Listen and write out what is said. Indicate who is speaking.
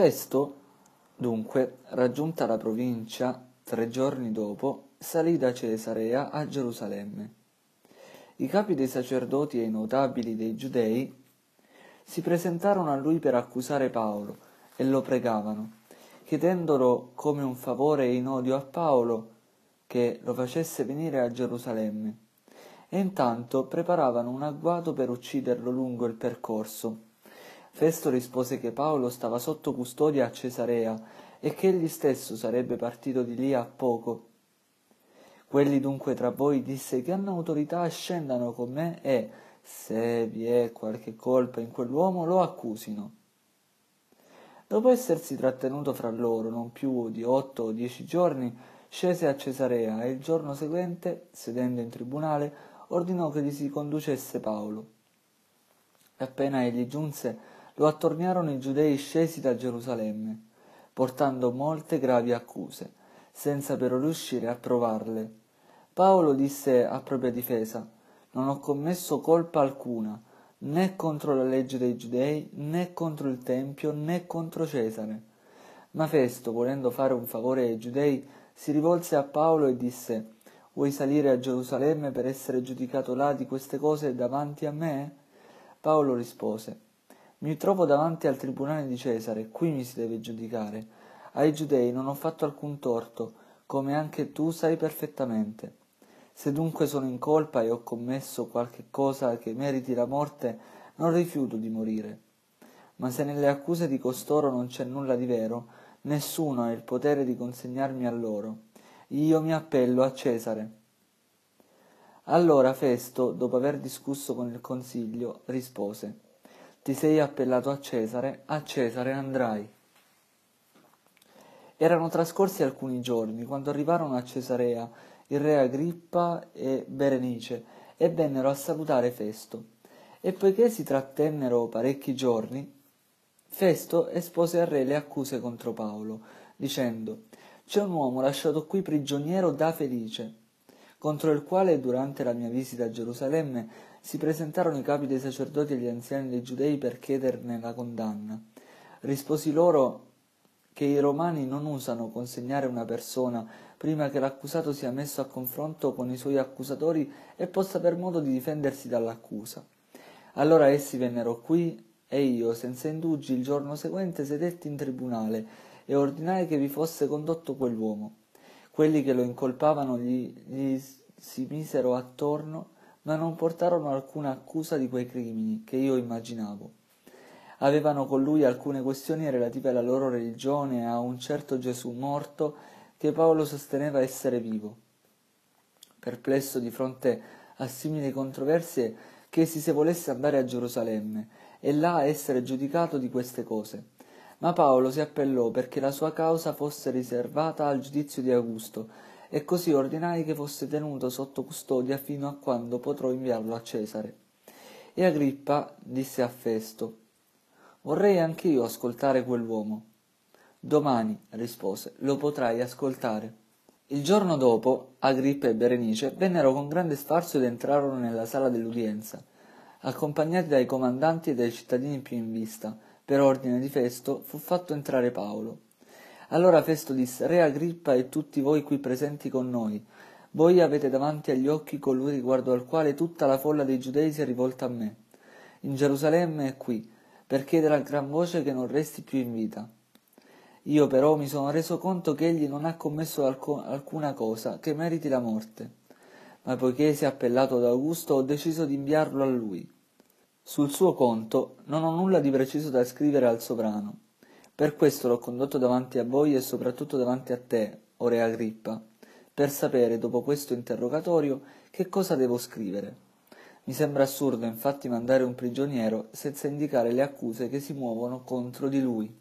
Speaker 1: Festo, dunque, raggiunta la provincia, tre giorni dopo, salì da Cesarea a Gerusalemme. I capi dei sacerdoti e i notabili dei giudei si presentarono a lui per accusare Paolo e lo pregavano, chiedendolo come un favore in odio a Paolo che lo facesse venire a Gerusalemme. E intanto preparavano un agguato per ucciderlo lungo il percorso. Festo rispose che Paolo stava sotto custodia a Cesarea e che egli stesso sarebbe partito di lì a poco. Quelli dunque tra voi disse che hanno autorità scendano con me e, se vi è qualche colpa in quell'uomo, lo accusino. Dopo essersi trattenuto fra loro non più di otto o dieci giorni, scese a Cesarea e il giorno seguente, sedendo in tribunale, ordinò che gli si conducesse Paolo. Appena egli giunse, lo attorniarono i giudei scesi da Gerusalemme, portando molte gravi accuse, senza però riuscire a provarle. Paolo disse a propria difesa, non ho commesso colpa alcuna, né contro la legge dei giudei, né contro il Tempio, né contro Cesare. Ma Festo, volendo fare un favore ai giudei, si rivolse a Paolo e disse, Vuoi salire a Gerusalemme per essere giudicato là di queste cose davanti a me? Paolo rispose, mi trovo davanti al tribunale di Cesare, qui mi si deve giudicare. Ai giudei non ho fatto alcun torto, come anche tu sai perfettamente. Se dunque sono in colpa e ho commesso qualche cosa che meriti la morte, non rifiuto di morire. Ma se nelle accuse di costoro non c'è nulla di vero, nessuno ha il potere di consegnarmi a loro. Io mi appello a Cesare. Allora Festo, dopo aver discusso con il consiglio, rispose ti sei appellato a Cesare, a Cesare andrai. Erano trascorsi alcuni giorni quando arrivarono a Cesarea il re Agrippa e Berenice e vennero a salutare Festo. E poiché si trattennero parecchi giorni, Festo espose al re le accuse contro Paolo, dicendo C'è un uomo lasciato qui prigioniero da Felice, contro il quale durante la mia visita a Gerusalemme si presentarono i capi dei sacerdoti e gli anziani dei giudei per chiederne la condanna. Risposi loro che i romani non usano consegnare una persona prima che l'accusato sia messo a confronto con i suoi accusatori e possa aver modo di difendersi dall'accusa. Allora essi vennero qui e io, senza indugi, il giorno seguente sedetti in tribunale e ordinai che vi fosse condotto quell'uomo. Quelli che lo incolpavano gli, gli si misero attorno ma non portarono alcuna accusa di quei crimini che io immaginavo. Avevano con lui alcune questioni relative alla loro religione e a un certo Gesù morto che Paolo sosteneva essere vivo. Perplesso di fronte a simili controversie, chiesi se volesse andare a Gerusalemme e là essere giudicato di queste cose. Ma Paolo si appellò perché la sua causa fosse riservata al giudizio di Augusto, e così ordinai che fosse tenuto sotto custodia fino a quando potrò inviarlo a Cesare. E Agrippa disse a Festo, Vorrei anch'io ascoltare quell'uomo. Domani, rispose, lo potrai ascoltare. Il giorno dopo, Agrippa e Berenice vennero con grande sfarzo ed entrarono nella sala dell'udienza, accompagnati dai comandanti e dai cittadini più in vista. Per ordine di Festo fu fatto entrare Paolo. Allora Festo disse, Re Agrippa e tutti voi qui presenti con noi, voi avete davanti agli occhi colui riguardo al quale tutta la folla dei giudei si è rivolta a me. In Gerusalemme è qui, per chiedere a gran voce che non resti più in vita. Io però mi sono reso conto che egli non ha commesso alco- alcuna cosa che meriti la morte, ma poiché si è appellato ad Augusto ho deciso di inviarlo a lui. Sul suo conto non ho nulla di preciso da scrivere al sovrano per questo l'ho condotto davanti a voi e soprattutto davanti a te, o re Agrippa, per sapere, dopo questo interrogatorio, che cosa devo scrivere. Mi sembra assurdo infatti mandare un prigioniero senza indicare le accuse che si muovono contro di lui.